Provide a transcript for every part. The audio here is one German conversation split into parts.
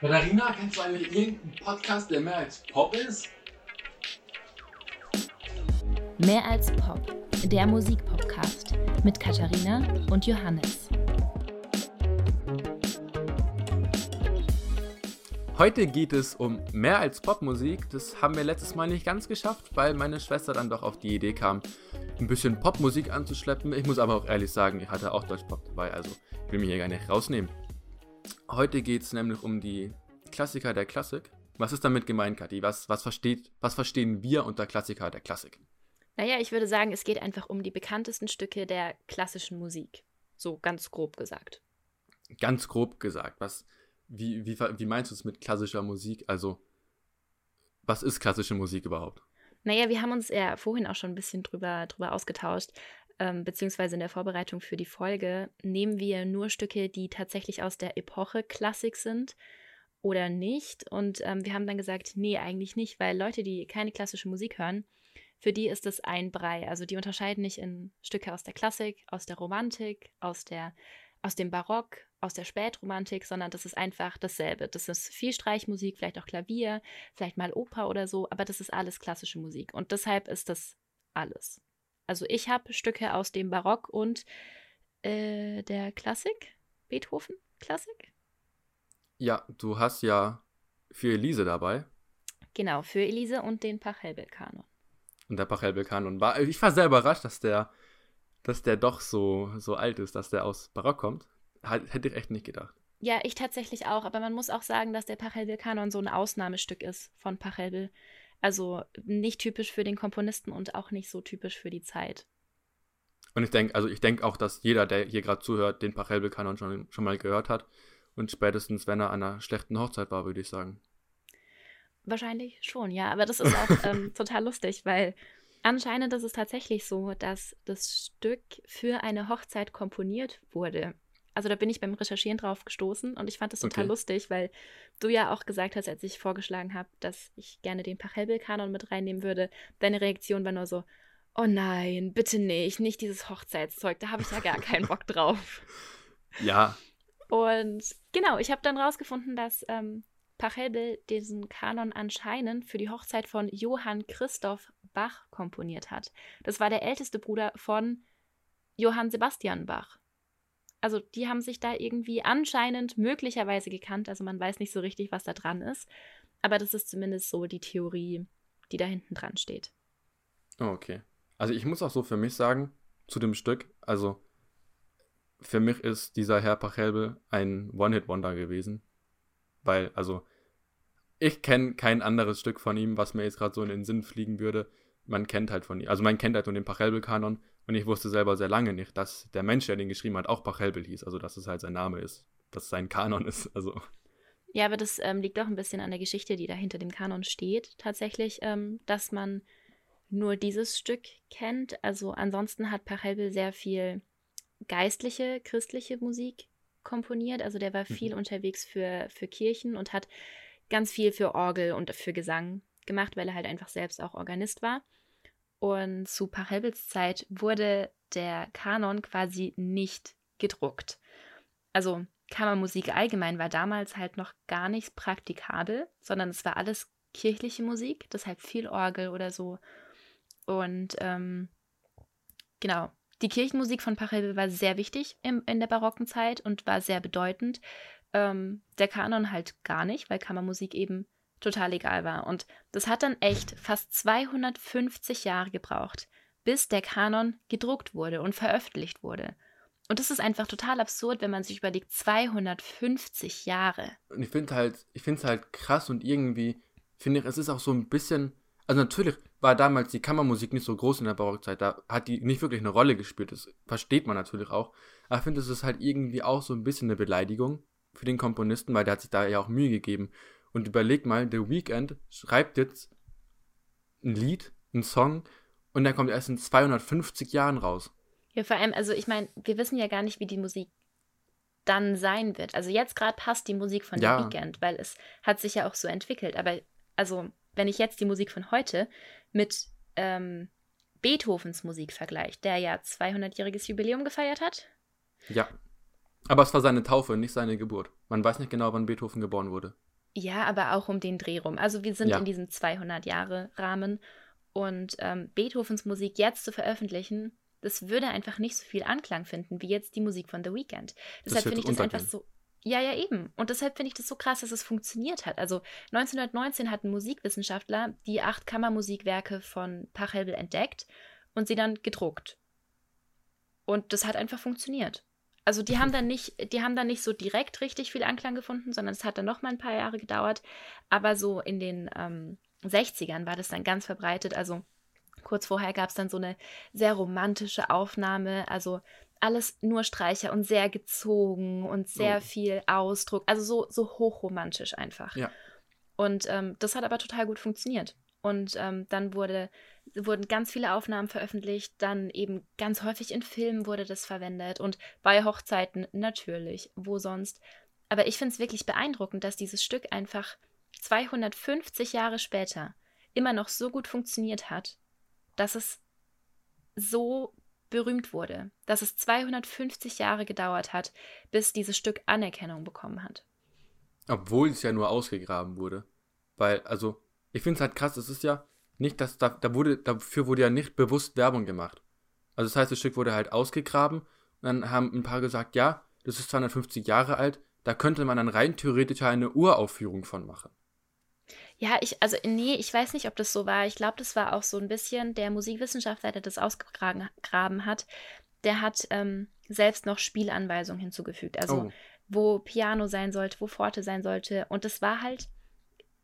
Katharina, kennst du eigentlich irgendeinen Podcast, der mehr als Pop ist? Mehr als Pop, der Musikpodcast mit Katharina und Johannes. Heute geht es um mehr als Popmusik. Das haben wir letztes Mal nicht ganz geschafft, weil meine Schwester dann doch auf die Idee kam, ein bisschen Popmusik anzuschleppen. Ich muss aber auch ehrlich sagen, ich hatte auch Deutschpop dabei, also ich will mich hier gar nicht rausnehmen. Heute geht es nämlich um die Klassiker der Klassik. Was ist damit gemeint, Kathi? Was, was, versteht, was verstehen wir unter Klassiker der Klassik? Naja, ich würde sagen, es geht einfach um die bekanntesten Stücke der klassischen Musik. So ganz grob gesagt. Ganz grob gesagt. Was, wie, wie, wie meinst du es mit klassischer Musik? Also, was ist klassische Musik überhaupt? Naja, wir haben uns ja vorhin auch schon ein bisschen drüber, drüber ausgetauscht ähm, beziehungsweise in der Vorbereitung für die Folge, nehmen wir nur Stücke, die tatsächlich aus der Epoche Klassik sind oder nicht. Und ähm, wir haben dann gesagt, nee, eigentlich nicht, weil Leute, die keine klassische Musik hören, für die ist es ein Brei. Also die unterscheiden nicht in Stücke aus der Klassik, aus der Romantik, aus der aus dem Barock, aus der Spätromantik, sondern das ist einfach dasselbe. Das ist viel Streichmusik, vielleicht auch Klavier, vielleicht mal Oper oder so, aber das ist alles klassische Musik. Und deshalb ist das alles. Also ich habe Stücke aus dem Barock und äh, der Klassik, Beethoven, Klassik. Ja, du hast ja für Elise dabei. Genau, für Elise und den Pachelbel-Kanon. Und der Pachelbel-Kanon war, ich war sehr überrascht, dass der, dass der doch so, so alt ist, dass der aus Barock kommt. Hätte ich echt nicht gedacht. Ja, ich tatsächlich auch, aber man muss auch sagen, dass der Pachelbel-Kanon so ein Ausnahmestück ist von Pachelbel. Also nicht typisch für den Komponisten und auch nicht so typisch für die Zeit. Und ich denke, also ich denke auch, dass jeder, der hier gerade zuhört, den Pachelbel-Kanon schon, schon mal gehört hat. Und spätestens, wenn er an einer schlechten Hochzeit war, würde ich sagen. Wahrscheinlich schon, ja. Aber das ist auch ähm, total lustig, weil anscheinend ist es tatsächlich so, dass das Stück für eine Hochzeit komponiert wurde. Also da bin ich beim Recherchieren drauf gestoßen und ich fand das total okay. lustig, weil du ja auch gesagt hast, als ich vorgeschlagen habe, dass ich gerne den Pachelbel-Kanon mit reinnehmen würde, deine Reaktion war nur so, oh nein, bitte nicht, nicht dieses Hochzeitszeug, da habe ich ja gar keinen Bock drauf. Ja. Und genau, ich habe dann rausgefunden, dass ähm, Pachelbel diesen Kanon anscheinend für die Hochzeit von Johann Christoph Bach komponiert hat. Das war der älteste Bruder von Johann Sebastian Bach also die haben sich da irgendwie anscheinend möglicherweise gekannt. Also man weiß nicht so richtig, was da dran ist. Aber das ist zumindest so die Theorie, die da hinten dran steht. Oh, okay. Also ich muss auch so für mich sagen, zu dem Stück, also für mich ist dieser Herr Pachelbel ein One-Hit-Wonder gewesen. Weil, also, ich kenne kein anderes Stück von ihm, was mir jetzt gerade so in den Sinn fliegen würde. Man kennt halt von ihm, also man kennt halt nur den Pachelbel-Kanon und ich wusste selber sehr lange nicht, dass der Mensch, der den geschrieben hat, auch Pachelbel hieß. Also, dass es halt sein Name ist. Dass es sein Kanon ist. Also. Ja, aber das ähm, liegt auch ein bisschen an der Geschichte, die da hinter dem Kanon steht. Tatsächlich, ähm, dass man nur dieses Stück kennt. Also, ansonsten hat Pachelbel sehr viel geistliche, christliche Musik komponiert. Also, der war viel mhm. unterwegs für, für Kirchen und hat ganz viel für Orgel und für Gesang gemacht, weil er halt einfach selbst auch Organist war. Und zu Pachelbels Zeit wurde der Kanon quasi nicht gedruckt. Also Kammermusik allgemein war damals halt noch gar nicht praktikabel, sondern es war alles kirchliche Musik, deshalb viel Orgel oder so. Und ähm, genau, die Kirchenmusik von Pachelbel war sehr wichtig im, in der barocken Zeit und war sehr bedeutend. Ähm, der Kanon halt gar nicht, weil Kammermusik eben total egal war. Und das hat dann echt fast 250 Jahre gebraucht, bis der Kanon gedruckt wurde und veröffentlicht wurde. Und das ist einfach total absurd, wenn man sich überlegt, 250 Jahre. Und ich finde halt, ich finde es halt krass und irgendwie finde ich, es ist auch so ein bisschen, also natürlich war damals die Kammermusik nicht so groß in der Barockzeit, da hat die nicht wirklich eine Rolle gespielt, das versteht man natürlich auch. Aber ich finde, es ist halt irgendwie auch so ein bisschen eine Beleidigung für den Komponisten, weil der hat sich da ja auch Mühe gegeben. Und überleg mal, The Weeknd schreibt jetzt ein Lied, ein Song und der kommt erst in 250 Jahren raus. Ja, vor allem, also ich meine, wir wissen ja gar nicht, wie die Musik dann sein wird. Also jetzt gerade passt die Musik von ja. The Weeknd, weil es hat sich ja auch so entwickelt. Aber also, wenn ich jetzt die Musik von heute mit ähm, Beethovens Musik vergleiche, der ja 200-jähriges Jubiläum gefeiert hat. Ja. Aber es war seine Taufe, nicht seine Geburt. Man weiß nicht genau, wann Beethoven geboren wurde. Ja, aber auch um den Dreh rum. Also wir sind Ja. in diesem 200-Jahre-Rahmen und ähm, Beethovens Musik jetzt zu veröffentlichen, das würde einfach nicht so viel Anklang finden wie jetzt die Musik von The Weeknd. Deshalb finde ich das einfach so. Ja, ja, eben. Und deshalb finde ich das so krass, dass es funktioniert hat. Also 1919 hatten Musikwissenschaftler die acht Kammermusikwerke von Pachelbel entdeckt und sie dann gedruckt. Und das hat einfach funktioniert. Also die haben dann nicht, die haben dann nicht so direkt richtig viel Anklang gefunden, sondern es hat dann noch mal ein paar Jahre gedauert. Aber so in den ähm, 60ern war das dann ganz verbreitet. Also kurz vorher gab es dann so eine sehr romantische Aufnahme. Also alles nur Streicher und sehr gezogen und sehr Oh. viel Ausdruck. Also so, so hochromantisch einfach. Ja. Und ähm, das hat aber total gut funktioniert. Und ähm, dann wurde, wurden ganz viele Aufnahmen veröffentlicht, dann eben ganz häufig in Filmen wurde das verwendet und bei Hochzeiten natürlich, wo sonst. Aber ich finde es wirklich beeindruckend, dass dieses Stück einfach 250 Jahre später immer noch so gut funktioniert hat, dass es so berühmt wurde, dass es 250 Jahre gedauert hat, bis dieses Stück Anerkennung bekommen hat. Obwohl es ja nur ausgegraben wurde. Weil, also, ich finde es halt krass, es ist ja nicht, dass da, da wurde, dafür wurde ja nicht bewusst Werbung gemacht. Also das heißt, das Stück wurde halt ausgegraben und dann haben ein paar gesagt, ja, das ist 250 Jahre alt, da könnte man dann rein theoretisch eine Uraufführung von machen. Ja, ich, also nee, ich weiß nicht, ob das so war. Ich glaube, das war auch so ein bisschen der Musikwissenschaftler, der das ausgegraben hat, der hat ähm, selbst noch Spielanweisungen hinzugefügt. Also oh, wo Piano sein sollte, wo Forte sein sollte. Und das war halt,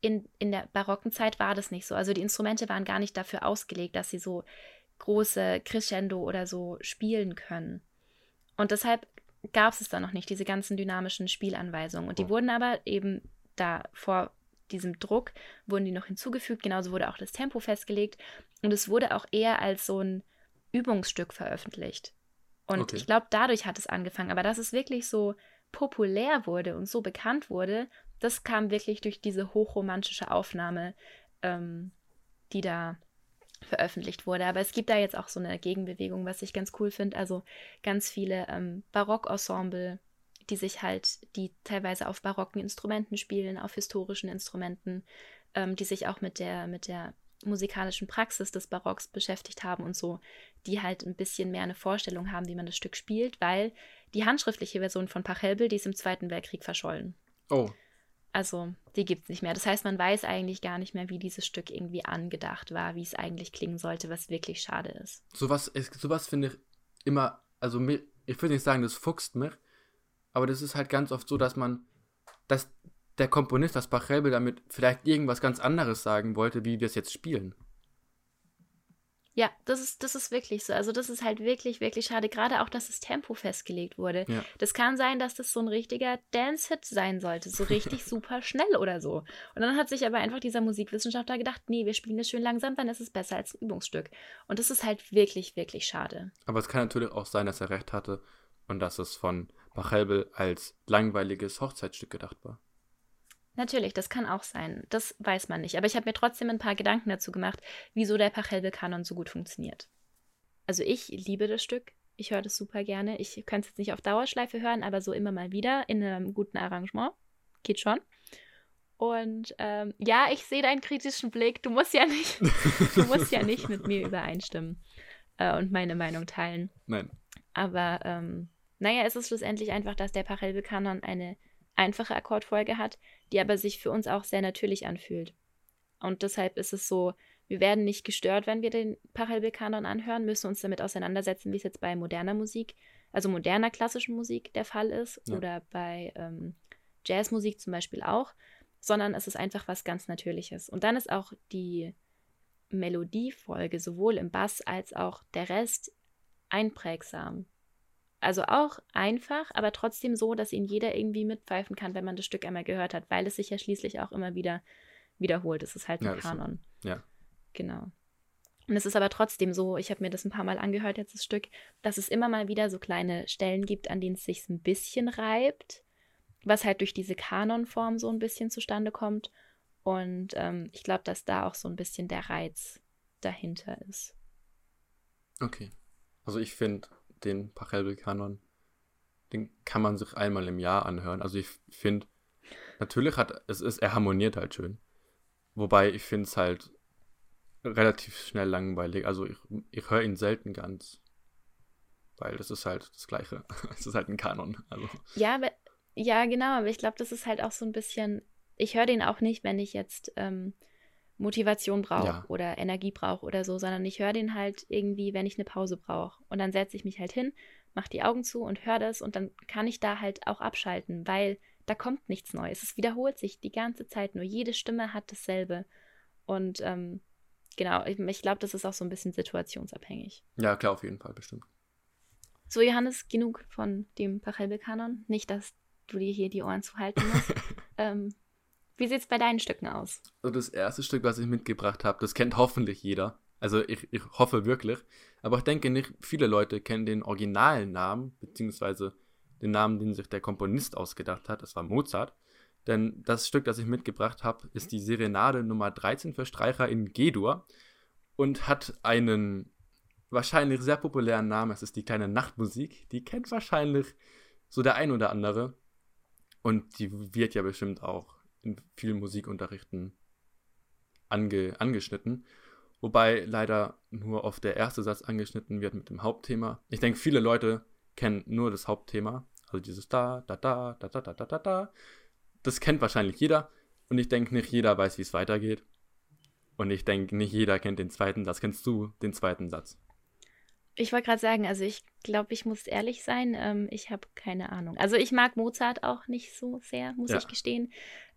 in, in der barocken Zeit war das nicht so. Also die Instrumente waren gar nicht dafür ausgelegt, dass sie so große Crescendo oder so spielen können. Und deshalb gab es es dann noch nicht, diese ganzen dynamischen Spielanweisungen. Und die Oh. wurden aber eben da vor diesem Druck, wurden die noch hinzugefügt. Genauso wurde auch das Tempo festgelegt. Und es wurde auch eher als so ein Übungsstück veröffentlicht. Und Okay. ich glaube, dadurch hat es angefangen. Aber dass es wirklich so populär wurde und so bekannt wurde, das kam wirklich durch diese hochromantische Aufnahme, ähm, die da veröffentlicht wurde. Aber es gibt da jetzt auch so eine Gegenbewegung, was ich ganz cool finde. Also ganz viele ähm, Barockensemble, die sich halt, die teilweise auf barocken Instrumenten spielen, auf historischen Instrumenten, ähm, die sich auch mit der, mit der musikalischen Praxis des Barocks beschäftigt haben und so, die halt ein bisschen mehr eine Vorstellung haben, wie man das Stück spielt, weil die handschriftliche Version von Pachelbel, die ist im Zweiten Weltkrieg verschollen. oh, Also, die gibt es nicht mehr. Das heißt, man weiß eigentlich gar nicht mehr, wie dieses Stück irgendwie angedacht war, wie es eigentlich klingen sollte, was wirklich schade ist. sowas, sowas finde ich immer, also mir, ich würde nicht sagen, das fuchst mich, aber das ist halt ganz oft so, dass man, dass der Komponist, das Pachelbel, damit vielleicht irgendwas ganz anderes sagen wollte, wie wir es jetzt spielen. Ja, das ist, das ist wirklich so. Also, das ist halt wirklich, wirklich schade. Gerade auch, dass das Tempo festgelegt wurde. Ja. Das kann sein, dass das so ein richtiger Dance-Hit sein sollte. So richtig super schnell oder so. Und dann hat sich aber einfach dieser Musikwissenschaftler gedacht, nee, wir spielen das schön langsam, dann ist es besser als ein Übungsstück. Und das ist halt wirklich, wirklich schade. Aber es kann natürlich auch sein, dass er recht hatte und dass es von Pachelbel als langweiliges Hochzeitsstück gedacht war. Natürlich, das kann auch sein. Das weiß man nicht. Aber ich habe mir trotzdem ein paar Gedanken dazu gemacht, wieso der Pachelbel-Kanon so gut funktioniert. Also ich liebe das Stück. Ich höre das super gerne. Ich kann es jetzt nicht auf Dauerschleife hören, aber so immer mal wieder in einem guten Arrangement. Geht schon. Und ähm, ja, ich sehe deinen kritischen Blick. Du musst ja nicht, du musst ja nicht mit mir übereinstimmen äh, und meine Meinung teilen. Nein. Aber ähm, naja, es ist schlussendlich einfach, dass der Pachelbel-Kanon eine einfache Akkordfolge hat, die aber sich für uns auch sehr natürlich anfühlt. Und deshalb ist es so, wir werden nicht gestört, wenn wir den Pachelbel-Kanon anhören, müssen uns damit auseinandersetzen, wie es jetzt bei moderner Musik, also moderner klassischen Musik der Fall ist Ja. oder bei ähm, Jazzmusik zum Beispiel auch, sondern es ist einfach was ganz Natürliches. Und dann ist auch die Melodiefolge sowohl im Bass als auch der Rest einprägsam. Also auch einfach, aber trotzdem so, dass ihn jeder irgendwie mitpfeifen kann, wenn man das Stück einmal gehört hat, weil es sich ja schließlich auch immer wieder wiederholt. Es ist halt ein Ja. Kanon. Ja. Genau. Und es ist aber trotzdem so, ich habe mir das ein paar Mal angehört, jetzt das Stück, dass es immer mal wieder so kleine Stellen gibt, an denen es sich ein bisschen reibt, was halt durch diese Kanonform so ein bisschen zustande kommt. Und ähm, ich glaube, dass da auch so ein bisschen der Reiz dahinter ist. Okay. Also ich finde den Pachelbel-Kanon, den kann man sich einmal im Jahr anhören. Also ich finde, natürlich hat es ist, er harmoniert halt schön. Wobei ich finde es halt relativ schnell langweilig. Also ich, ich höre ihn selten ganz. Weil das ist halt das Gleiche. Es ist halt ein Kanon. Also. Ja, aber, ja, genau, aber ich glaube, das ist halt auch so ein bisschen. Ich höre den auch nicht, wenn ich jetzt ähm, Motivation brauche Ja. oder Energie brauche oder so, sondern ich höre den halt irgendwie, wenn ich eine Pause brauche. Und dann setze ich mich halt hin, mache die Augen zu und höre das und dann kann ich da halt auch abschalten, weil da kommt nichts Neues. Es wiederholt sich die ganze Zeit nur. Jede Stimme hat dasselbe. Und ähm, genau, ich, ich glaube, das ist auch so ein bisschen situationsabhängig. Ja, klar, auf jeden Fall, bestimmt. So, Johannes, genug von dem Pachelbel-Kanon. Nicht, dass du dir hier die Ohren zuhalten musst. ähm, wie sieht es bei deinen Stücken aus? Also das erste Stück, was ich mitgebracht habe, das kennt hoffentlich jeder. Also ich, ich hoffe wirklich. Aber ich denke nicht, viele Leute kennen den originalen Namen, beziehungsweise den Namen, den sich der Komponist ausgedacht hat. Das war Mozart. Denn das Stück, das ich mitgebracht habe, ist die Serenade Nummer 13 für Streicher in G-Dur und hat einen wahrscheinlich sehr populären Namen. Es ist die kleine Nachtmusik. Die kennt wahrscheinlich so der ein oder andere. Und die wird ja bestimmt auch in vielen Musikunterrichten ange, angeschnitten. Wobei leider nur oft der erste Satz angeschnitten wird mit dem Hauptthema. Ich denke, viele Leute kennen nur das Hauptthema. Also dieses da, da, da, da, da, da, da, da, da. Das kennt wahrscheinlich jeder. Und ich denke, nicht jeder weiß, wie es weitergeht. Und ich denke, nicht jeder kennt den zweiten Satz. Kennst du den zweiten Satz? Ich wollte gerade sagen, also ich glaube, ich muss ehrlich sein, ähm, ich habe keine Ahnung. Also ich mag Mozart auch nicht so sehr, muss Ja. ich gestehen.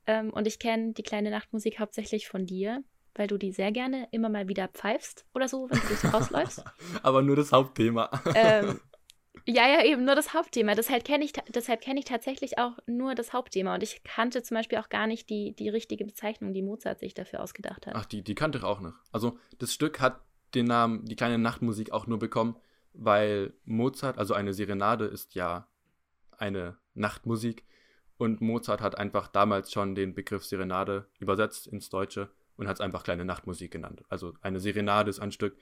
Ähm, und ich kenne die kleine Nachtmusik hauptsächlich von dir, weil du die sehr gerne immer mal wieder pfeifst oder so, wenn du durchs Haus läufst. Aber nur das Hauptthema. ähm, ja, ja, eben nur das Hauptthema. Deshalb kenne ich, deshalb kenn ich tatsächlich auch nur das Hauptthema. Und ich kannte zum Beispiel auch gar nicht die, die richtige Bezeichnung, die Mozart sich dafür ausgedacht hat. Ach, die, die kannte ich auch noch. Also das Stück hat den Namen Die kleine Nachtmusik auch nur bekommen, weil Mozart, also eine Serenade ist ja eine Nachtmusik und Mozart hat einfach damals schon den Begriff Serenade übersetzt ins Deutsche und hat es einfach kleine Nachtmusik genannt. Also eine Serenade ist ein Stück,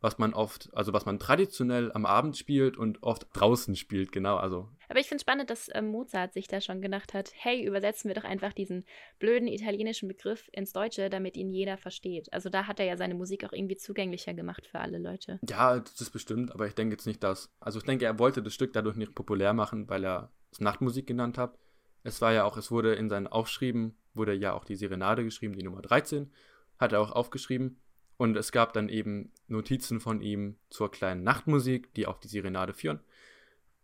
was man oft, also was man traditionell am Abend spielt und oft draußen spielt, genau, also Aber ich finde es spannend, dass ähm, Mozart sich da schon gedacht hat, hey, übersetzen wir doch einfach diesen blöden italienischen Begriff ins Deutsche, damit ihn jeder versteht. Also da hat er ja seine Musik auch irgendwie zugänglicher gemacht für alle Leute. Ja, das ist bestimmt, aber ich denke jetzt nicht, dass. Also ich denke, er wollte das Stück dadurch nicht populär machen, weil er es Nachtmusik genannt hat. Es war ja auch, es wurde in seinen Aufschrieben, wurde ja auch die Serenade geschrieben, die Nummer 13, hat er auch aufgeschrieben. Und es gab dann eben Notizen von ihm zur kleinen Nachtmusik, die auf die Serenade führen.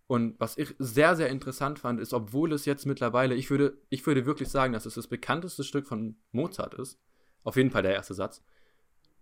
Und was ich sehr, sehr interessant fand, ist, obwohl es jetzt mittlerweile, ich würde, ich würde wirklich sagen, dass es das bekannteste Stück von Mozart ist, auf jeden Fall der erste Satz,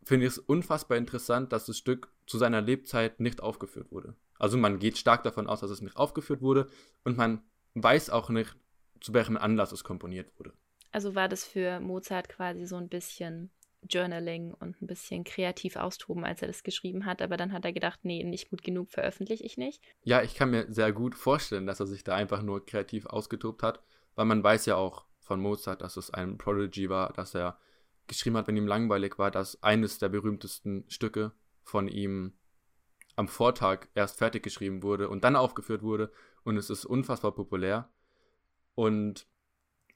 finde ich es unfassbar interessant, dass das Stück zu seiner Lebzeit nicht aufgeführt wurde. Also man geht stark davon aus, dass es nicht aufgeführt wurde und man weiß auch nicht, zu welchem Anlass es komponiert wurde. Also war das für Mozart quasi so ein bisschen Journaling und ein bisschen kreativ austoben, als er das geschrieben hat. Aber dann hat er gedacht, nee, nicht gut genug veröffentliche ich nicht. Ja, ich kann mir sehr gut vorstellen, dass er sich da einfach nur kreativ ausgetobt hat, weil man weiß ja auch von Mozart, dass es ein Prodigy war, dass er geschrieben hat, wenn ihm langweilig war, dass eines der berühmtesten Stücke von ihm am Vortag erst fertig geschrieben wurde und dann aufgeführt wurde und es ist unfassbar populär. Und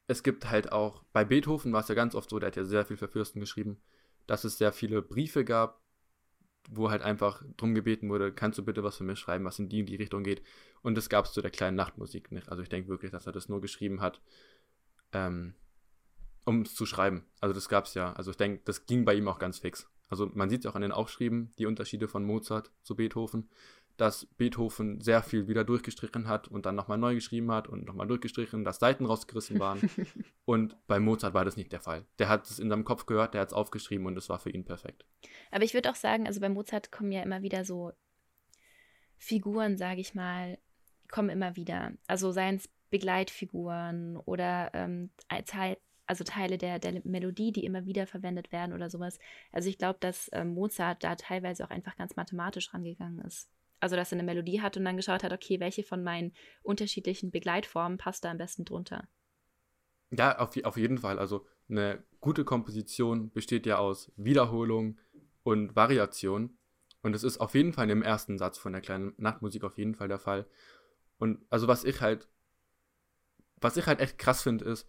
es gibt halt auch, bei Beethoven war es ja ganz oft so, der hat ja sehr viel für Fürsten geschrieben, dass es sehr viele Briefe gab, wo halt einfach drum gebeten wurde, kannst du bitte was für mich schreiben, was in die in die Richtung geht. Und das gab es zu der kleinen Nachtmusik nicht. Also ich denke wirklich, dass er das nur geschrieben hat, ähm, um es zu schreiben. Also das gab es ja. Also ich denke, das ging bei ihm auch ganz fix. Also man sieht ja auch an den Aufschrieben die Unterschiede von Mozart zu Beethoven, dass Beethoven sehr viel wieder durchgestrichen hat und dann nochmal neu geschrieben hat und nochmal durchgestrichen, dass Seiten rausgerissen waren. und bei Mozart war das nicht der Fall. Der hat es in seinem Kopf gehört, der hat es aufgeschrieben und es war für ihn perfekt. Aber ich würde auch sagen, also bei Mozart kommen ja immer wieder so Figuren, sage ich mal, kommen immer wieder. Also seien es Begleitfiguren oder ähm, also Teile der, der Melodie, die immer wieder verwendet werden oder sowas. Also ich glaube, dass ähm, Mozart da teilweise auch einfach ganz mathematisch rangegangen ist. Also dass er eine Melodie hat und dann geschaut hat, okay, welche von meinen unterschiedlichen Begleitformen passt da am besten drunter. Ja, auf, auf jeden Fall. Also eine gute Komposition besteht ja aus Wiederholung und Variation. Und es ist auf jeden Fall im ersten Satz von der kleinen Nachtmusik auf jeden Fall der Fall. Und also was ich halt, was ich halt echt krass finde, ist,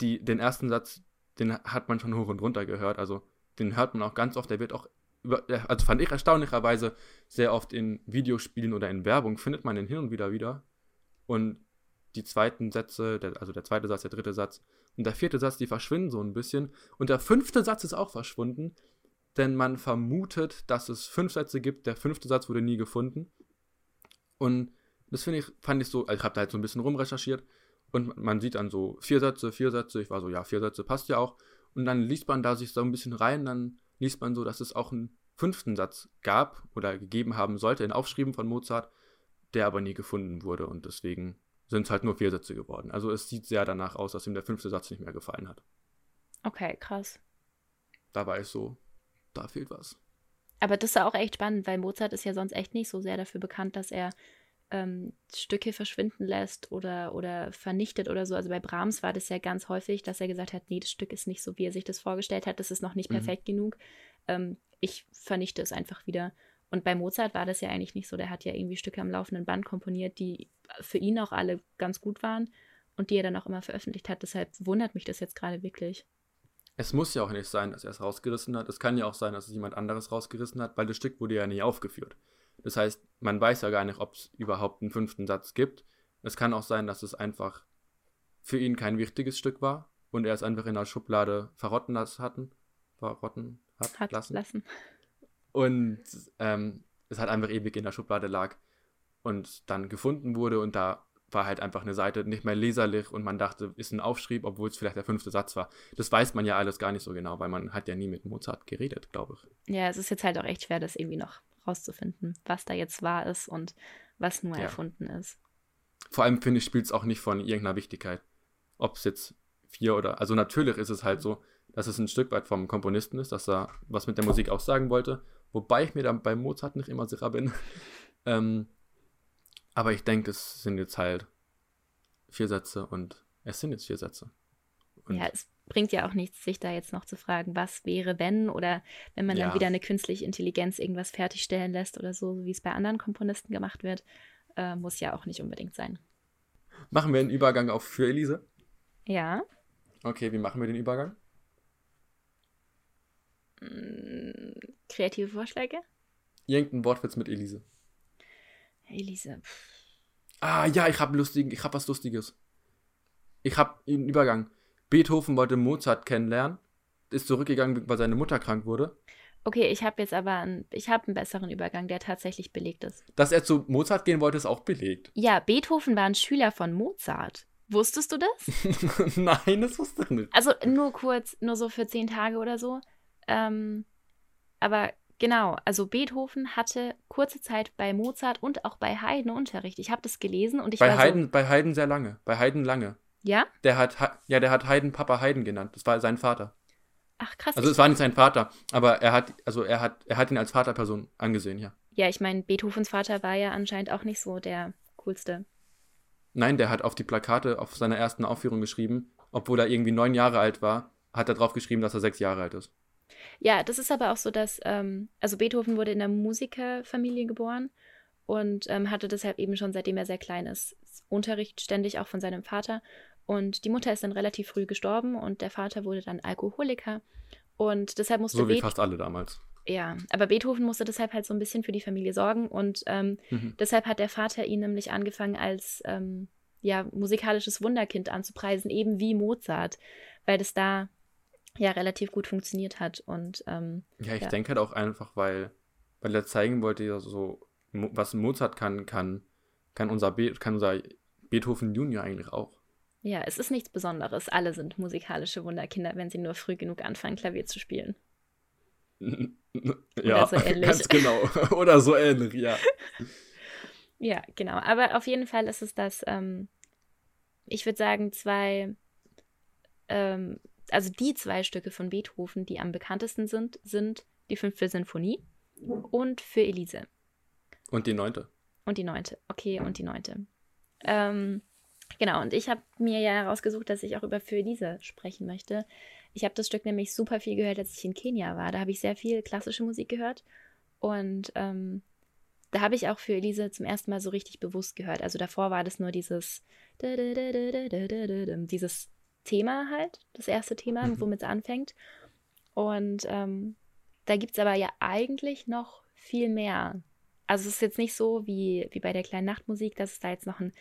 die, den ersten Satz, den hat man schon hoch und runter gehört. Also den hört man auch ganz oft. Der wird auch, also fand ich erstaunlicherweise sehr oft in Videospielen oder in Werbung, findet man den hin und wieder wieder. Und die zweiten Sätze, der, also der zweite Satz, der dritte Satz und der vierte Satz, die verschwinden so ein bisschen. Und der fünfte Satz ist auch verschwunden, denn man vermutet, dass es fünf Sätze gibt. Der fünfte Satz wurde nie gefunden. Und das finde ich, fand ich so, also ich habe da halt so ein bisschen rumrecherchiert und man sieht dann so vier Sätze, vier Sätze. Ich war so, ja, vier Sätze passt ja auch. Und dann liest man da sich so ein bisschen rein, dann liest man so, dass es auch einen fünften Satz gab oder gegeben haben sollte in Aufschrieben von Mozart, der aber nie gefunden wurde und deswegen sind es halt nur vier Sätze geworden. Also es sieht sehr danach aus, dass ihm der fünfte Satz nicht mehr gefallen hat. Okay, krass. Da war ich so, da fehlt was. Aber das ist auch echt spannend, weil Mozart ist ja sonst echt nicht so sehr dafür bekannt, dass er ähm, Stücke verschwinden lässt oder, oder vernichtet oder so. Also bei Brahms war das ja ganz häufig, dass er gesagt hat, nee, das Stück ist nicht so, wie er sich das vorgestellt hat, das ist noch nicht Mhm. perfekt genug. Ähm, ich vernichte es einfach wieder. Und bei Mozart war das ja eigentlich nicht so. Der hat ja irgendwie Stücke am laufenden Band komponiert, die für ihn auch alle ganz gut waren und die er dann auch immer veröffentlicht hat. Deshalb wundert mich das jetzt gerade wirklich. Es muss ja auch nicht sein, dass er es rausgerissen hat. Es kann ja auch sein, dass es jemand anderes rausgerissen hat, weil das Stück wurde ja nie aufgeführt. Das heißt, man weiß ja gar nicht, ob es überhaupt einen fünften Satz gibt. Es kann auch sein, dass es einfach für ihn kein wichtiges Stück war und er es einfach in der Schublade verrotten lassen hatten. Verrotten hat, Hat lassen. lassen. Und ähm, es halt einfach ewig in der Schublade lag und dann gefunden wurde und da war halt einfach eine Seite nicht mehr leserlich und man dachte, ist ein Aufschrieb, obwohl es vielleicht der fünfte Satz war. Das weiß man ja alles gar nicht so genau, weil man hat ja nie mit Mozart geredet, glaube ich. Ja, es ist jetzt halt auch echt schwer, das irgendwie noch rauszufinden, was da jetzt wahr ist und was nur Ja. erfunden ist. Vor allem finde ich, spielt es auch nicht von irgendeiner Wichtigkeit. Ob es jetzt vier oder. Also natürlich ist es halt so, dass es ein Stück weit vom Komponisten ist, dass er was mit der Musik auch sagen wollte. Wobei ich mir dann bei Mozart nicht immer sicher bin. ähm, aber ich denke, es sind jetzt halt vier Sätze und es sind jetzt vier Sätze. Und ja, es bringt ja auch nichts, sich da jetzt noch zu fragen, was wäre, wenn oder wenn man Ja. dann wieder eine künstliche Intelligenz irgendwas fertigstellen lässt oder so, wie es bei anderen Komponisten gemacht wird, äh, muss ja auch nicht unbedingt sein. machen wir einen Übergang auf für Elise. Ja. Okay, wie machen wir den Übergang? Mm, Kreative Vorschläge? Irgendein Wortwitz mit Elise. Elise. pff, Ah, ja, ich habe lustigen, ich habe was Lustiges. Ich habe einen Übergang. Beethoven wollte Mozart kennenlernen, ist zurückgegangen, weil seine Mutter krank wurde. Okay, ich habe jetzt aber einen, ich habe einen besseren Übergang, der tatsächlich belegt ist. Dass er zu Mozart gehen wollte, ist auch belegt. Ja, Beethoven war ein Schüler von Mozart. Wusstest du das? Nein, das wusste ich nicht. Also nur kurz, nur so für zehn Tage oder so. Ähm, aber genau, also Beethoven hatte kurze Zeit bei Mozart und auch bei Haydn Unterricht. Ich habe das gelesen und ich Bei war Haydn, bei Haydn sehr lange. Bei Haydn lange. Ja? Der hat, Ha- ja, der hat Haydn Papa Haydn genannt. Das war sein Vater. Ach krass. Also es war nicht sein Vater, aber er hat, also er hat, er hat ihn als Vaterperson angesehen, ja. ja, ich meine, Beethovens Vater war ja anscheinend auch nicht so der coolste. Nein, der hat auf die Plakate auf seiner ersten Aufführung geschrieben, obwohl er irgendwie neun Jahre alt war, hat er drauf geschrieben, dass er sechs Jahre alt ist. Ja, das ist aber auch so, dass, ähm, also Beethoven wurde in einer Musikerfamilie geboren und ähm, hatte deshalb eben schon, seitdem er sehr klein ist, Unterricht ständig auch von seinem Vater. Und die Mutter ist dann relativ früh gestorben und der Vater wurde dann Alkoholiker. Und deshalb musste So wie Beethoven, fast alle damals. ja, aber Beethoven musste deshalb halt so ein bisschen für die Familie sorgen und ähm, Mhm. deshalb hat der Vater ihn nämlich angefangen als ähm, ja, musikalisches Wunderkind anzupreisen, eben wie Mozart, weil das da ja relativ gut funktioniert hat und ähm, Ja, ich Ja. denke halt auch einfach, weil, weil er zeigen wollte, ja, so, was Mozart kann, kann, kann unser, Be kann unser Beethoven Junior eigentlich auch. Ja, es ist nichts Besonderes. Alle sind musikalische Wunderkinder, wenn sie nur früh genug anfangen, Klavier zu spielen. ja, so ganz genau. Oder so ähnlich, ja. Ja, genau. Aber auf jeden Fall ist es das, ähm, ich würde sagen, zwei, ähm, also die zwei Stücke von Beethoven, die am bekanntesten sind, sind die fünfte Sinfonie und für Elise. Und die neunte. Und die neunte. Okay, und die neunte. Ähm, genau, und ich habe mir ja herausgesucht, dass ich auch über Für Elise sprechen möchte. Ich habe das Stück nämlich super viel gehört, als ich in Kenia war. Da habe ich sehr viel klassische Musik gehört. Und ähm, da habe ich auch für Elise zum ersten Mal so richtig bewusst gehört. Also davor war das nur dieses dieses Thema halt, das erste Thema, Mhm. womit es anfängt. Und ähm, da gibt es aber ja eigentlich noch viel mehr. Also es ist jetzt nicht so wie, wie bei der kleinen Nachtmusik, dass es da jetzt noch einen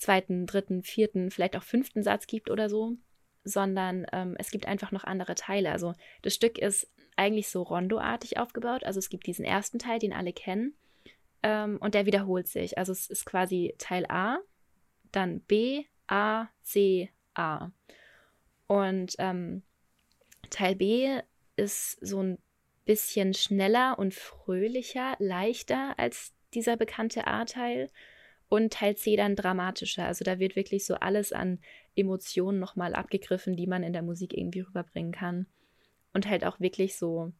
zweiten, dritten, vierten, vielleicht auch fünften Satz gibt oder so, sondern ähm, es gibt einfach noch andere Teile. Also das Stück ist eigentlich so rondoartig aufgebaut. Also es gibt diesen ersten Teil, den alle kennen, ähm, und der wiederholt sich. Also es ist quasi Teil A, dann B, A, C, A. Und ähm, Teil B ist so ein bisschen schneller und fröhlicher, leichter als dieser bekannte A-Teil. Und Teil C dann dramatischer. Also da wird wirklich so alles an Emotionen nochmal abgegriffen, die man in der Musik irgendwie rüberbringen kann. Und halt auch wirklich so,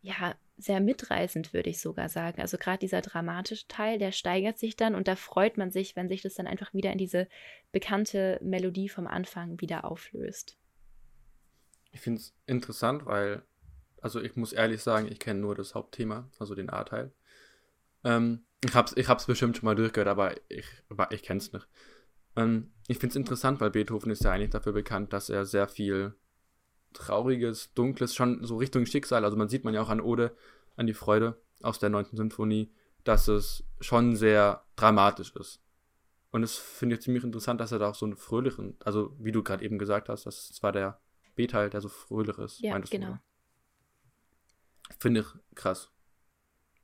ja, sehr mitreißend, würde ich sogar sagen. Also gerade dieser dramatische Teil, der steigert sich dann und da freut man sich, wenn sich das dann einfach wieder in diese bekannte Melodie vom Anfang wieder auflöst. Ich finde es interessant, weil, also ich muss ehrlich sagen, ich kenne nur das Hauptthema, also den A-Teil. Ähm, ich hab's, ich hab's bestimmt schon mal durchgehört, aber ich, aber ich kenn's nicht. Ähm, ich finde es interessant, weil Beethoven ist ja eigentlich dafür bekannt, dass er sehr viel Trauriges, Dunkles, schon so Richtung Schicksal, also man sieht man ja auch an Ode, an die Freude aus der 9. Sinfonie, dass es schon sehr dramatisch ist. Und es finde ich ziemlich interessant, dass er da auch so einen fröhlichen, also wie du gerade eben gesagt hast, das ist zwar der B-Teil, der so fröhlich ist. Ja, genau. oder? Finde ich krass.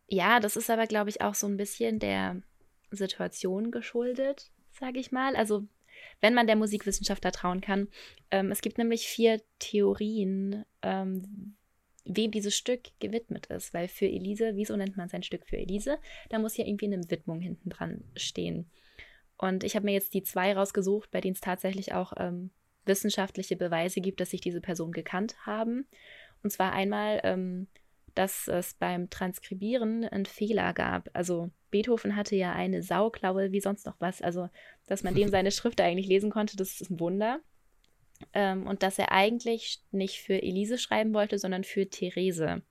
Ja, das ist aber, glaube ich, auch so ein bisschen der Situation geschuldet, sage ich mal. Also, wenn man der Musikwissenschaft da trauen kann. Ähm, es gibt nämlich vier Theorien, ähm, wem dieses Stück gewidmet ist. Weil für Elise, wieso nennt man sein Stück für Elise? Da muss ja irgendwie eine Widmung hinten dran stehen. Und ich habe mir jetzt die zwei rausgesucht, bei denen es tatsächlich auch ähm, wissenschaftliche Beweise gibt, dass sich diese Personen gekannt haben. Und zwar einmal, ähm, dass es beim Transkribieren einen Fehler gab. Also Beethoven hatte ja eine Sauklaue wie sonst noch was. Also, dass man dem seine Schrift eigentlich lesen konnte, das ist ein Wunder. Ähm, und dass er eigentlich nicht für Elise schreiben wollte, sondern für Therese.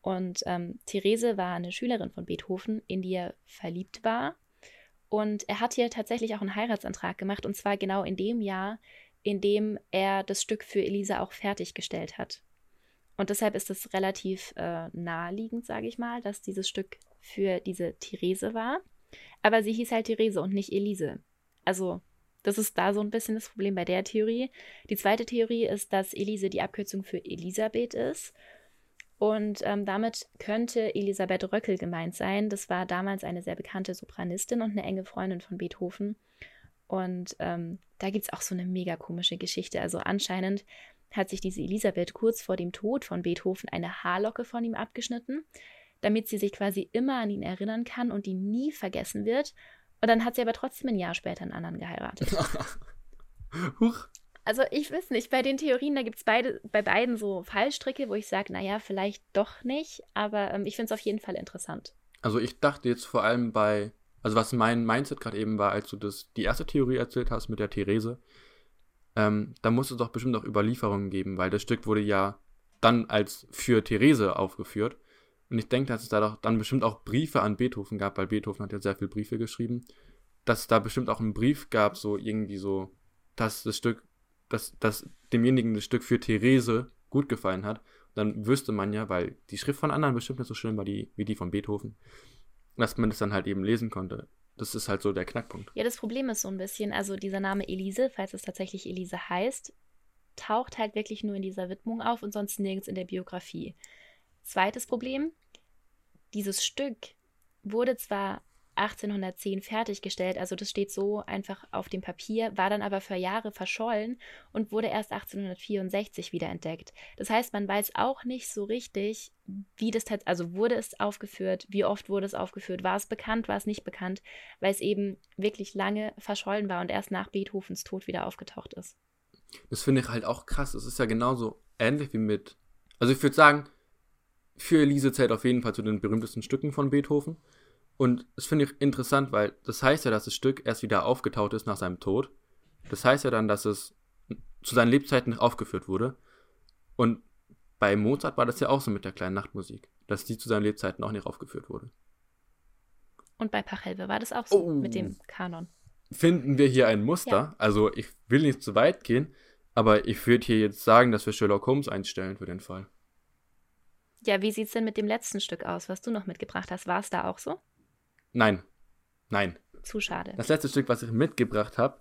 Und ähm, Therese war eine Schülerin von Beethoven, in die er verliebt war. Und er hat hier tatsächlich auch einen Heiratsantrag gemacht, und zwar genau in dem Jahr, in dem er das Stück für Elisa auch fertiggestellt hat. Und deshalb ist es relativ äh, naheliegend, sage ich mal, dass dieses Stück für diese Therese war. Aber sie hieß halt Therese und nicht Elise. Also, das ist da so ein bisschen das Problem bei der Theorie. Die zweite Theorie ist, dass Elise die Abkürzung für Elisabeth ist. Und ähm, damit könnte Elisabeth Röckel gemeint sein. Das war damals eine sehr bekannte Sopranistin und eine enge Freundin von Beethoven. Und ähm, da gibt es auch so eine mega komische Geschichte. Also anscheinend hat sich diese Elisabeth kurz vor dem Tod von Beethoven eine Haarlocke von ihm abgeschnitten, damit sie sich quasi immer an ihn erinnern kann und ihn nie vergessen wird. Und dann hat sie aber trotzdem ein Jahr später einen anderen geheiratet. Huch. Also ich weiß nicht, bei den Theorien, da gibt es beide, bei beiden so Fallstricke, wo ich sage, naja, vielleicht doch nicht, aber ähm, ich finde es auf jeden Fall interessant. Also ich dachte jetzt vor allem bei, also was mein Mindset gerade eben war, als du das, die erste Theorie erzählt hast mit der Therese, ähm, da muss es doch bestimmt auch Überlieferungen geben, weil das Stück wurde ja dann als für Therese aufgeführt. Und ich denke, dass es da doch dann bestimmt auch Briefe an Beethoven gab, weil Beethoven hat ja sehr viele Briefe geschrieben, dass es da bestimmt auch einen Brief gab, so irgendwie so, dass das Stück, dass, dass demjenigen das Stück für Therese gut gefallen hat. Dann wüsste man ja, weil die Schrift von anderen bestimmt nicht so schön war die, wie die von Beethoven, dass man das dann halt eben lesen konnte. Das ist halt so der Knackpunkt. Ja, das Problem ist so ein bisschen, also dieser Name Elise, falls es tatsächlich Elise heißt, taucht halt wirklich nur in dieser Widmung auf und sonst nirgends in der Biografie. Zweites Problem, dieses Stück wurde zwar 1810 fertiggestellt, also das steht so einfach auf dem Papier, war dann aber für Jahre verschollen und wurde erst 1864 wiederentdeckt. Das heißt, man weiß auch nicht so richtig, wie das tatsächlich, also wurde es aufgeführt, wie oft wurde es aufgeführt, war es bekannt, war es nicht bekannt, weil es eben wirklich lange verschollen war und erst nach Beethovens Tod wieder aufgetaucht ist. Das finde ich halt auch krass. Es ist ja genauso ähnlich wie mit. Also ich würde sagen, für Elise zählt auf jeden Fall zu den berühmtesten Stücken von Beethoven. Und das finde ich interessant, weil das heißt ja, dass das Stück erst wieder aufgetaucht ist nach seinem Tod. Das heißt ja dann, dass es zu seinen Lebzeiten nicht aufgeführt wurde. Und bei Mozart war das ja auch so mit der kleinen Nachtmusik, dass die zu seinen Lebzeiten auch nicht aufgeführt wurde. Und bei Pachelbel war das auch so Oh. mit dem Kanon. Finden wir hier ein Muster? Ja. Also ich will nicht zu weit gehen, Aber ich würde hier jetzt sagen, dass wir Sherlock Holmes einstellen für den Fall. Ja, wie sieht's denn mit dem letzten Stück aus, was du noch mitgebracht hast? War es da auch so? Nein. Nein. Zu schade. Das letzte Stück, was ich mitgebracht habe,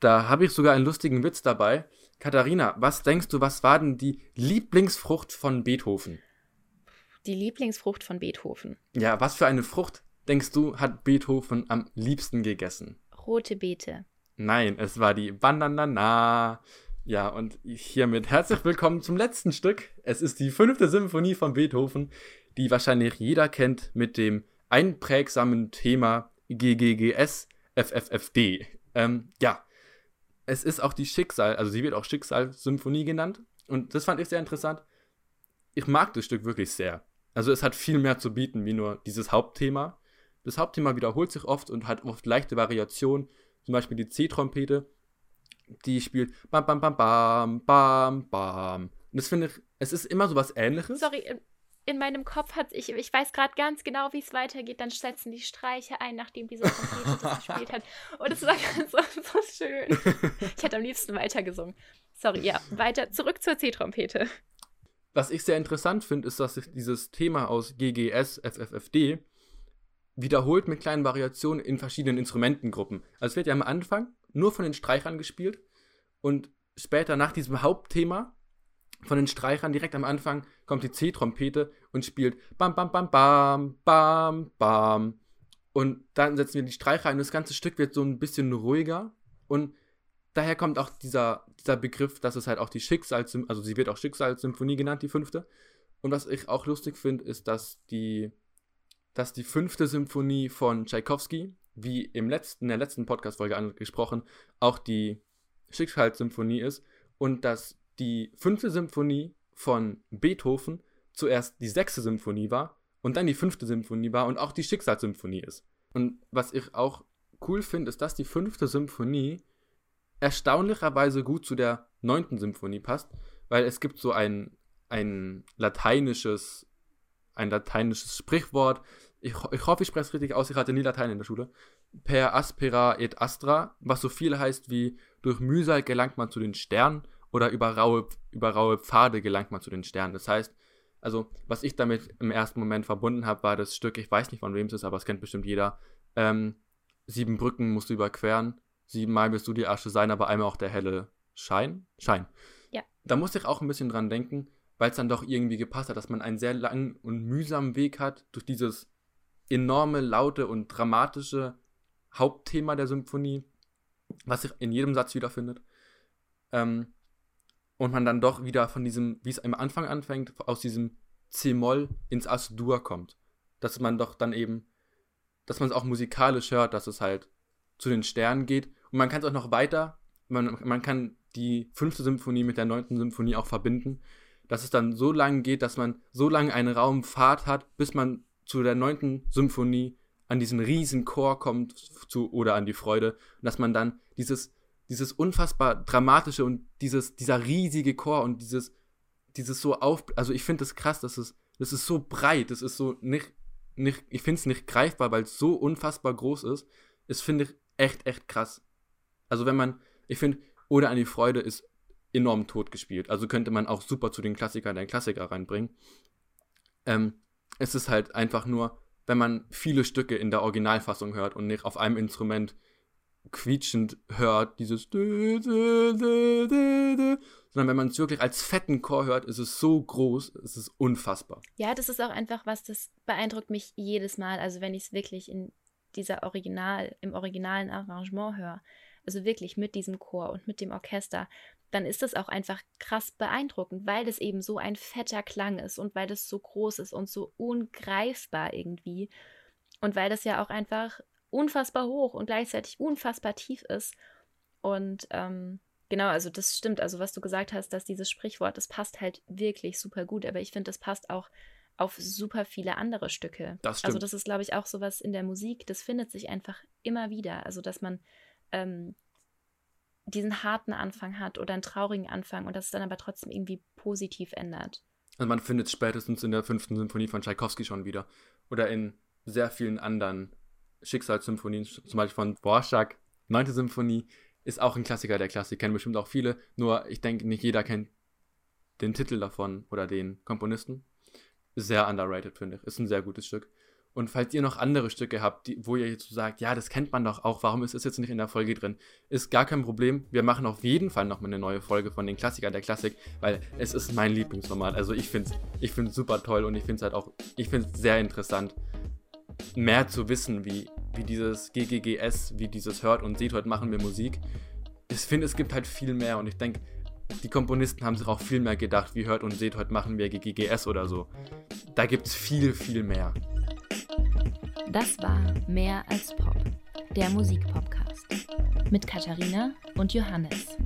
da habe ich sogar einen lustigen Witz dabei. Katharina, was denkst du, was war denn die Lieblingsfrucht von Beethoven? Die Lieblingsfrucht von Beethoven. Ja, was für eine Frucht, denkst du, hat Beethoven am liebsten gegessen? Rote Beete. Nein, es war die Bananana. Ja, und hiermit herzlich willkommen zum letzten Stück. Es ist die fünfte Symphonie von Beethoven, die wahrscheinlich jeder kennt mit dem einprägsamen Thema GGGS FFFD. Ähm, ja, es ist auch die Schicksal, also sie wird auch Schicksalsymphonie genannt. Und das fand ich sehr interessant. Ich mag das Stück wirklich sehr. Also es hat viel mehr zu bieten wie nur dieses Hauptthema. Das Hauptthema wiederholt sich oft und hat oft leichte Variationen. Zum Beispiel die C-Trompete, die spielt bam bam bam bam bam bam. Und das finde ich, es ist immer so was ähnliches. Sorry, in meinem Kopf hat ich, ich weiß gerade ganz genau, wie es weitergeht. Dann setzen die Streiche ein, nachdem diese Trompete gespielt hat. Und es war ganz so, so schön. Ich hätte am liebsten weitergesungen. Sorry, ja, weiter zurück zur C-Trompete. Was ich sehr interessant finde, ist, dass sich dieses Thema aus GGS, FFFD wiederholt mit kleinen Variationen in verschiedenen Instrumentengruppen. Also es wird ja am Anfang nur von den Streichern gespielt und später nach diesem Hauptthema von den Streichern direkt am Anfang kommt die C-Trompete und spielt bam bam bam bam bam bam. Und dann setzen wir die Streicher ein. Und das ganze Stück wird so ein bisschen ruhiger. Und daher kommt auch dieser, dieser Begriff, dass es halt auch die Schicksals, also sie wird auch Schicksalssymphonie genannt, die fünfte. Und was ich auch lustig finde, ist, dass die, dass die fünfte Symphonie von Tchaikovsky, wie im letzten, in der letzten Podcast-Folge angesprochen, auch die Schicksalssymphonie ist. Und dass die fünfte Symphonie von Beethoven zuerst die sechste Symphonie war und dann die fünfte Symphonie war und auch die Schicksalssymphonie ist. Und was ich auch cool finde, ist, dass die fünfte Symphonie erstaunlicherweise gut zu der neunten Symphonie passt, weil es gibt so ein, ein lateinisches, ein lateinisches Sprichwort. Ich, ich hoffe, ich spreche es richtig aus, ich hatte nie Latein in der Schule. Per aspera et astra, was so viel heißt wie durch Mühsal gelangt man zu den Sternen oder über raue, über raue Pfade gelangt man zu den Sternen. Das heißt, also was ich damit im ersten Moment verbunden habe, war das Stück, ich weiß nicht von wem es ist, aber es kennt bestimmt jeder. Ähm, sieben Brücken musst du überqueren, siebenmal wirst du die Asche sein, aber einmal auch der helle Schein. Schein. Ja. Da musste ich auch ein bisschen dran denken, weil es dann doch irgendwie gepasst hat, dass man einen sehr langen und mühsamen Weg hat durch dieses enorme, laute und dramatische Hauptthema der Symphonie, was sich in jedem Satz wiederfindet. Ähm, und man dann doch wieder von diesem, wie es am Anfang anfängt, aus diesem C-Moll ins As-Dur kommt. Dass man doch dann eben, dass man es auch musikalisch hört, dass es halt zu den Sternen geht. Und man kann es auch noch weiter, man, man kann die fünfte Symphonie mit der neunten Symphonie auch verbinden, dass es dann so lange geht, dass man so lange eine Raumfahrt hat, bis man zu der neunten Symphonie an diesen riesen Chor kommt zu, oder an die Freude. Dass man dann dieses, dieses unfassbar dramatische und dieses, dieser riesige Chor und dieses, dieses so auf, also ich finde das krass, dass es, das ist so breit, das ist so nicht, nicht ich finde es nicht greifbar, weil es so unfassbar groß ist. Es finde ich echt, echt krass. Also wenn man, ich finde, Oder an die Freude ist enorm tot gespielt. Also könnte man auch super zu den Klassikern der Klassiker reinbringen. Ähm, es ist halt einfach nur, wenn man viele Stücke in der Originalfassung hört und nicht auf einem Instrument quietschend hört, dieses sondern wenn man es wirklich als fetten Chor hört, ist es so groß, es ist unfassbar. Ja, das ist auch einfach was, das beeindruckt mich jedes Mal. Also wenn ich es wirklich in dieser Original, im originalen Arrangement höre, also wirklich mit diesem Chor und mit dem Orchester, dann ist das auch einfach krass beeindruckend, weil das eben so ein fetter Klang ist und weil das so groß ist und so ungreifbar irgendwie. Und weil das ja auch einfach unfassbar hoch und gleichzeitig unfassbar tief ist. Und ähm, genau, also das stimmt. Also was du gesagt hast, dass dieses Sprichwort, das passt halt wirklich super gut. Aber ich finde, das passt auch auf super viele andere Stücke. Das stimmt. Also das ist, glaube ich, auch sowas in der Musik, das findet sich einfach immer wieder. Also dass man ähm, diesen harten Anfang hat oder einen traurigen Anfang und das dann aber trotzdem irgendwie positiv ändert. Also man findet es spätestens in der fünften Symphonie von Tchaikovsky schon wieder. Oder in sehr vielen anderen Schicksalssymphonien, zum Beispiel von Borschak, neunte Symphonie, ist auch ein Klassiker der Klassik, kennen bestimmt auch viele, nur ich denke, nicht jeder kennt den Titel davon oder den Komponisten. Ist sehr underrated, finde ich. Ist ein sehr gutes Stück. Und falls ihr noch andere Stücke habt, die, wo ihr jetzt sagt, ja, das kennt man doch auch, warum ist es jetzt nicht in der Folge drin? Ist gar kein Problem. Wir machen auf jeden Fall nochmal eine neue Folge von den Klassikern der Klassik, weil es ist mein Lieblingsformat. Also ich finde es ich find's super toll und ich finde es halt auch, ich finde es sehr interessant, mehr zu wissen, wie, wie dieses GGGS, wie dieses Hört und Seht, heute machen wir Musik. Ich finde, es gibt halt viel mehr und ich denke, die Komponisten haben sich auch viel mehr gedacht, wie Hört und Seht, heute machen wir GGGS oder so. Da gibt es viel, viel mehr. Das war Mehr als Pop, der Musikpodcast mit Katharina und Johannes.